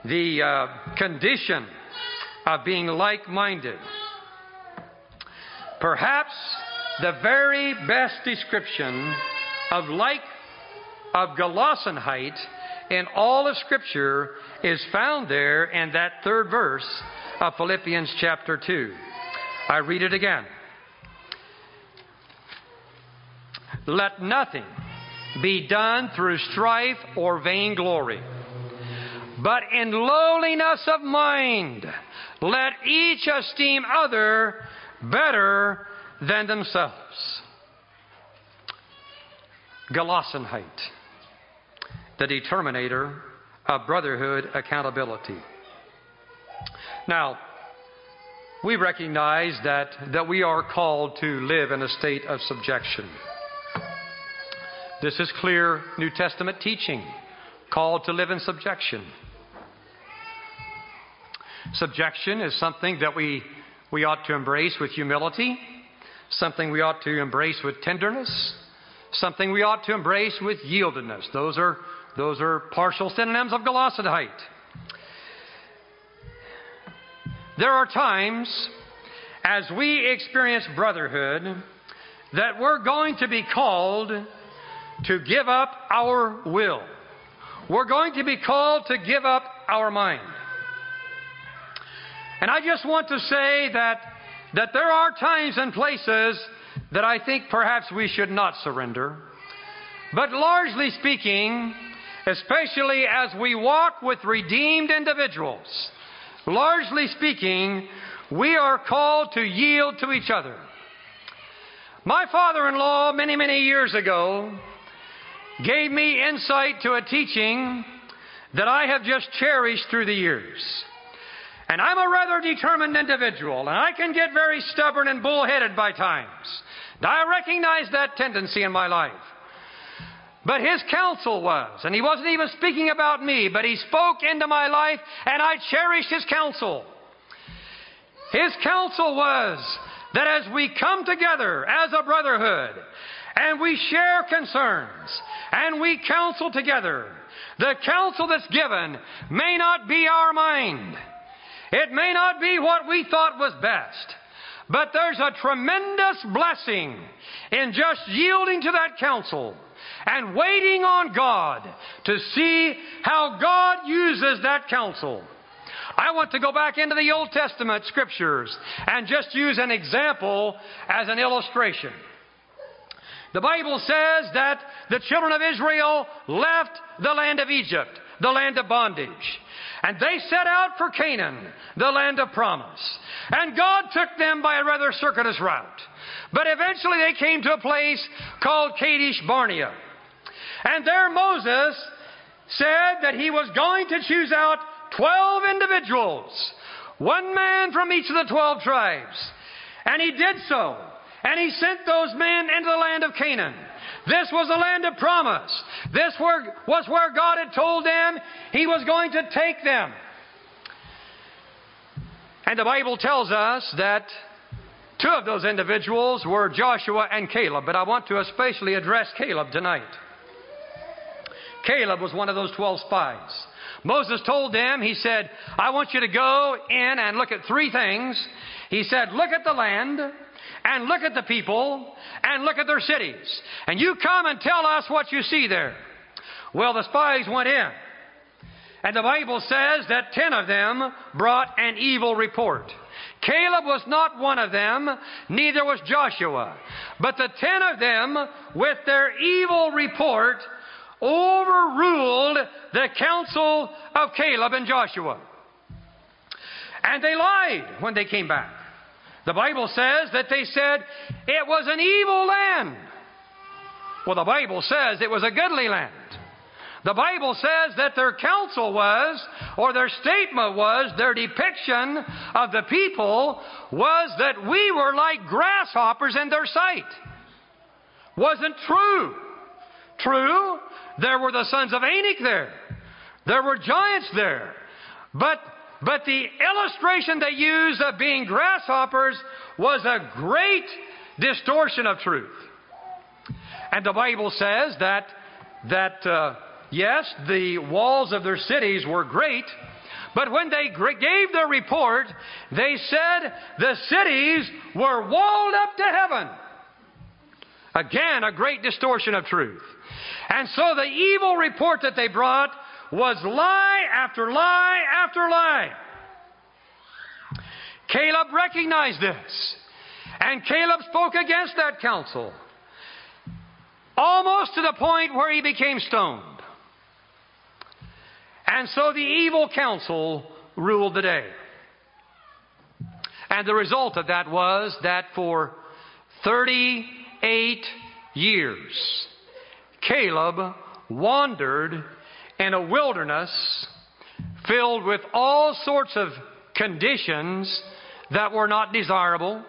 the uh, condition of being like minded. Perhaps the very best description of like of Gelassenheit in all of Scripture is found there in that third verse of Philippians chapter 2. I read it again. Let nothing be done through strife or vainglory, but in lowliness of mind, let each esteem other better than themselves. Gelassenheit the determinator of brotherhood accountability. Now, we recognize that, that we are called to live in a state of subjection. This is clear New Testament teaching, called to live in subjection. Subjection is something that we, we ought to embrace with humility, something we ought to embrace with tenderness, something we ought to embrace with yieldedness. Those are those are partial synonyms of Gelassenheit. There are times as we experience brotherhood that we're going to be called to give up our will. We're going to be called to give up our mind. And I just want to say that, that there are times and places that I think perhaps we should not surrender. But largely speaking, especially as we walk with redeemed individuals. Largely speaking, we are called to yield to each other. My father in law, many, many years ago, gave me insight to a teaching that I have just cherished through the years. And I'm a rather determined individual, and I can get very stubborn and bullheaded by times. And I recognize that tendency in my life. But his counsel was, and he wasn't even speaking about me, but he spoke into my life, and I cherished his counsel. His counsel was that as we come together as a brotherhood, and we share concerns, and we counsel together, the counsel that's given may not be our mind. It may not be what we thought was best. But there's a tremendous blessing in just yielding to that counsel and waiting on God to see how God uses that counsel. I want to go back into the Old Testament scriptures and just use an example as an illustration. The Bible says that the children of Israel left the land of Egypt, the land of bondage. And they set out for Canaan, the land of promise. And God took them by a rather circuitous route. But eventually they came to a place called Kadesh Barnea. And there Moses said that he was going to choose out 12 individuals, one man from each of the 12 tribes. And he did so. And he sent those men into the land of Canaan. This was the land of promise. This was where God had told them he was going to take them. And the Bible tells us that two of those individuals were Joshua and Caleb, but I want to especially address Caleb tonight. Caleb was one of those 12 spies. Moses told them, he said, I want you to go in and look at three things. He said, look at the land, and look at the people, and look at their cities. And you come and tell us what you see there. Well, the spies went in. And the Bible says that ten of them brought an evil report. Caleb was not one of them, neither was Joshua. But the ten of them, with their evil report, overruled the counsel of Caleb and Joshua. And they lied when they came back. The Bible says that they said it was an evil land. Well, the Bible says it was a goodly land. The Bible says that their counsel was, or their statement was, their depiction of the people was that we were like grasshoppers in their sight. Wasn't true. True, there were the sons of Anak there. There were giants there. But, but the illustration they used of being grasshoppers was a great distortion of truth. And the Bible says that, that, uh, Yes, the walls of their cities were great, but when they gave their report, they said the cities were walled up to heaven. Again, a great distortion of truth. And so the evil report that they brought was lie after lie after lie. Caleb recognized this. And Caleb spoke against that counsel. Almost to the point where he became stoned. And so the evil counsel ruled the day. And the result of that was that for 38 years, Caleb wandered in a wilderness filled with all sorts of conditions that were not desirable.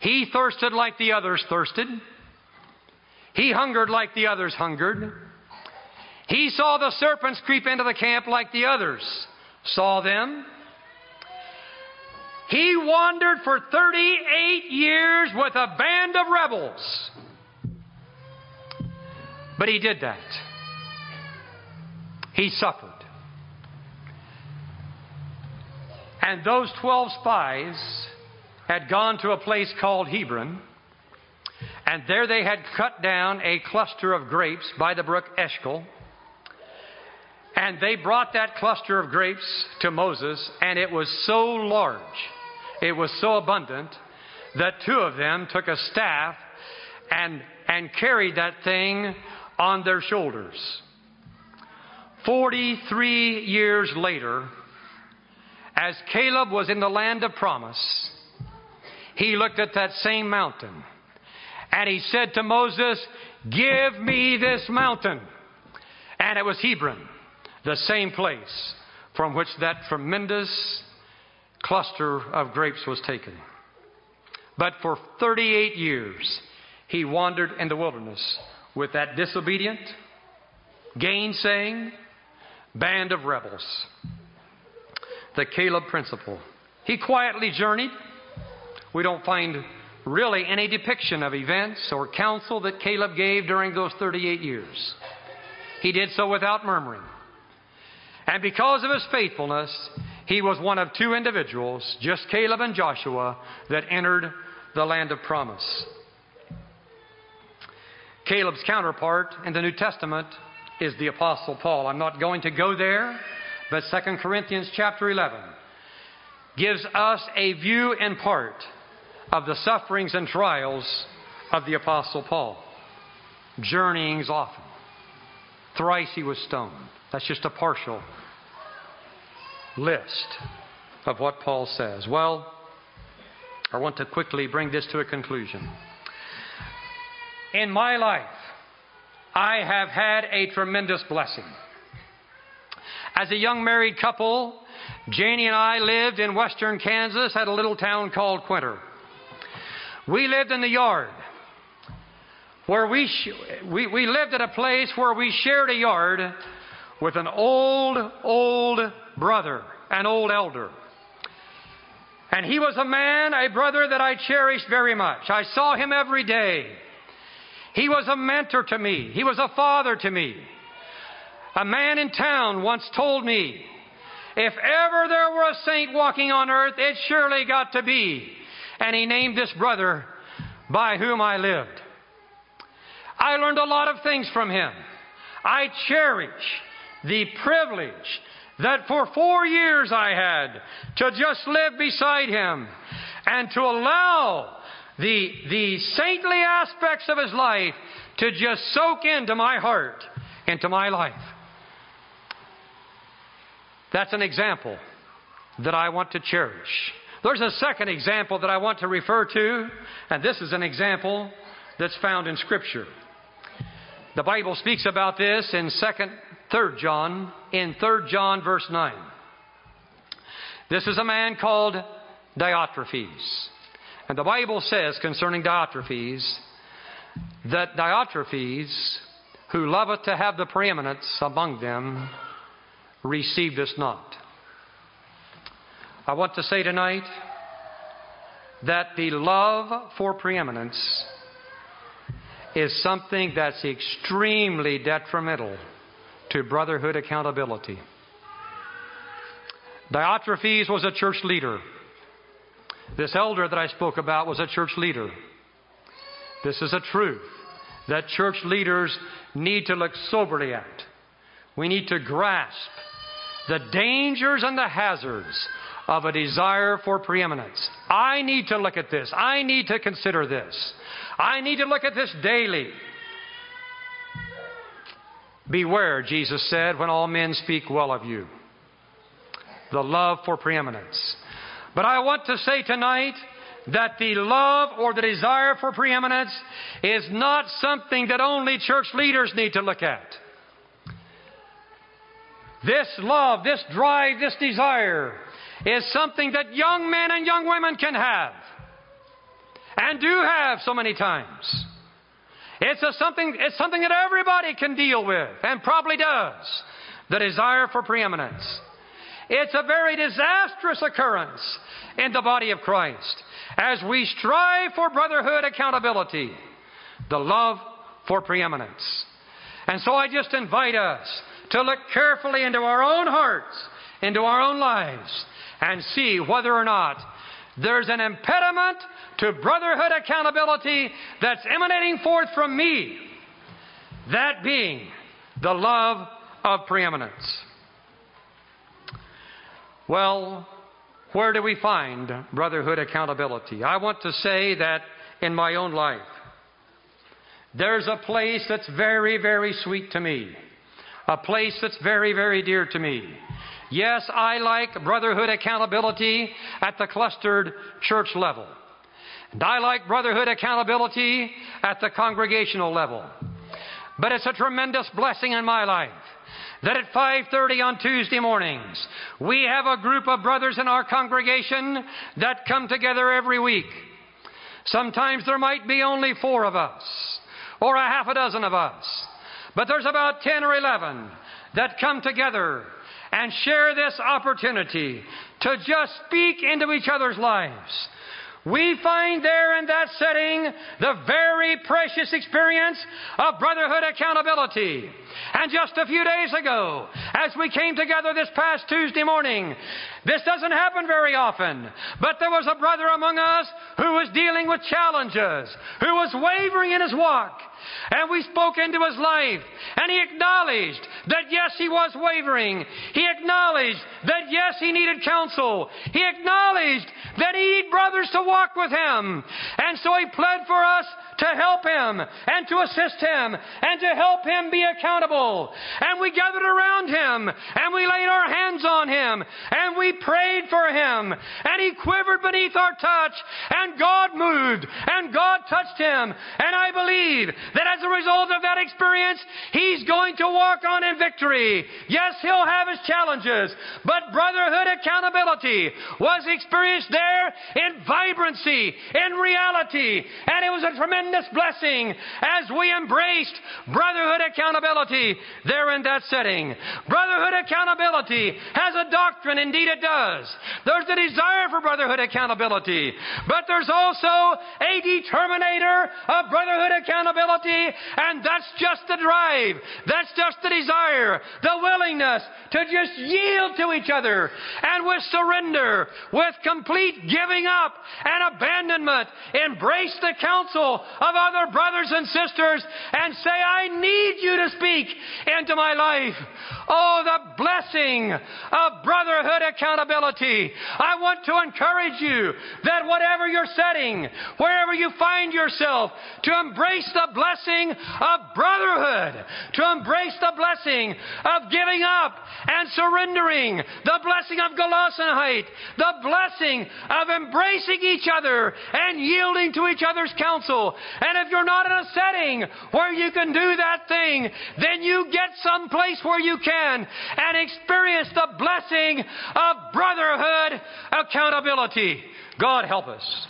He thirsted like the others thirsted. He hungered like the others hungered. He saw the serpents creep into the camp like the others saw them. He wandered for 38 years with a band of rebels. But he did that. He suffered. And those 12 spies had gone to a place called Hebron. And there they had cut down a cluster of grapes by the brook Eshcol. And they brought that cluster of grapes to Moses, and it was so large, it was so abundant, that two of them took a staff and, and carried that thing on their shoulders. 43 years later, as Caleb was in the land of promise, he looked at that same mountain and he said to Moses, Give me this mountain. And it was Hebron the same place from which that tremendous cluster of grapes was taken. But for 38 years, he wandered in the wilderness with that disobedient, gainsaying band of rebels. The Caleb principle. He quietly journeyed. We don't find really any depiction of events or counsel that Caleb gave during those 38 years. He did so without murmuring. And because of his faithfulness, he was one of two individuals, just Caleb and Joshua, that entered the land of promise. Caleb's counterpart in the New Testament is the Apostle Paul. I'm not going to go there, but 2 Corinthians chapter 11 gives us a view in part of the sufferings and trials of the Apostle Paul. Journeyings often. Thrice he was stoned. That's just a partial list of what Paul says. Well, I want to quickly bring this to a conclusion. In my life, I have had a tremendous blessing. As a young married couple, Janie and I lived in western Kansas at a little town called Quinter. We lived in the yard where we, sh- we, we lived at a place where we shared a yard with an old, old brother, an old elder. And he was a man, a brother that I cherished very much. I saw him every day. He was a mentor to me. He was a father to me. A man in town once told me, if ever there were a saint walking on earth, it surely got to be. And he named this brother by whom I lived. I learned a lot of things from him. I cherish the privilege that for four years I had to just live beside him and to allow the, the saintly aspects of his life to just soak into my heart, into my life. That's an example that I want to cherish. There's a second example that I want to refer to, and this is an example that's found in Scripture. The Bible speaks about this in second, third John, in third John verse nine. This is a man called Diotrephes. And the Bible says concerning Diotrephes that Diotrephes, who loveth to have the preeminence among them, received us not. I want to say tonight that the love for preeminence is something that's extremely detrimental to brotherhood accountability. Diotrephes was a church leader. This elder that I spoke about was a church leader. This is a truth that church leaders need to look soberly at. We need to grasp the dangers and the hazards of a desire for preeminence. I need to look at this. I need to consider this. I need to look at this daily. Beware, Jesus said, when all men speak well of you. The love for preeminence. But I want to say tonight that the love or the desire for preeminence is not something that only church leaders need to look at. This love, this drive, this desire is something that young men and young women can have and do have so many times. It's a something, it's something that everybody can deal with and probably does. The desire for preeminence. It's a very disastrous occurrence in the body of Christ as we strive for brotherhood accountability, the love for preeminence. And so I just invite us to look carefully into our own hearts, into our own lives, and see whether or not there's an impediment to brotherhood accountability that's emanating forth from me. That being the love of preeminence. Well, where do we find brotherhood accountability? I want to say that in my own life, there's a place that's very, very sweet to me a place that's very, very dear to me. Yes, I like brotherhood accountability at the clustered church level. And I like brotherhood accountability at the congregational level. But it's a tremendous blessing in my life that at 5:30 on Tuesday mornings we have a group of brothers in our congregation that come together every week. Sometimes there might be only 4 of us or a half a dozen of us. But there's about 10 or 11 that come together and share this opportunity to just speak into each other's lives. We find there in that setting the very precious experience of brotherhood accountability. And just a few days ago, as we came together this past Tuesday morning, this doesn't happen very often, but there was a brother among us who was dealing with challenges, who was wavering in his walk. And we spoke into his life. And he acknowledged that yes, he was wavering. He acknowledged that yes, he needed counsel. He acknowledged that he needed brothers to walk with him. And so he pled for us to help him and to assist him and to help him be accountable. And we gathered around him and we laid our hands on him and we prayed for him and he quivered beneath our touch and God moved and God touched him. And I believe that as a result of that experience, he's going to walk on in victory. Yes, he'll have his challenges, but brotherhood accountability was experienced there in vibrancy, in reality, and it was a tremendous blessing as we embraced brotherhood accountability there in that setting. Brotherhood accountability has a doctrine, indeed it does. There's a desire for brotherhood accountability, but there's also a determinator of brotherhood accountability, and that's just the drive. That's just the desire, the willingness to just yield to each other and with surrender, with complete giving up and abandonment, embrace the counsel of other brothers and sisters and say, I need you to speak into my life. Oh, the blessing of brotherhood accountability. I want to encourage you that whatever you're setting, wherever you find yourself, to embrace the blessing of brotherhood, to embrace the blessing of giving up and surrendering, the blessing of Gelassenheit, the blessing of embracing each other and yielding to each other's counsel. And if you're not in a setting where you can do that thing, then you get someplace where you can and experience the blessing of brotherhood accountability. God help us.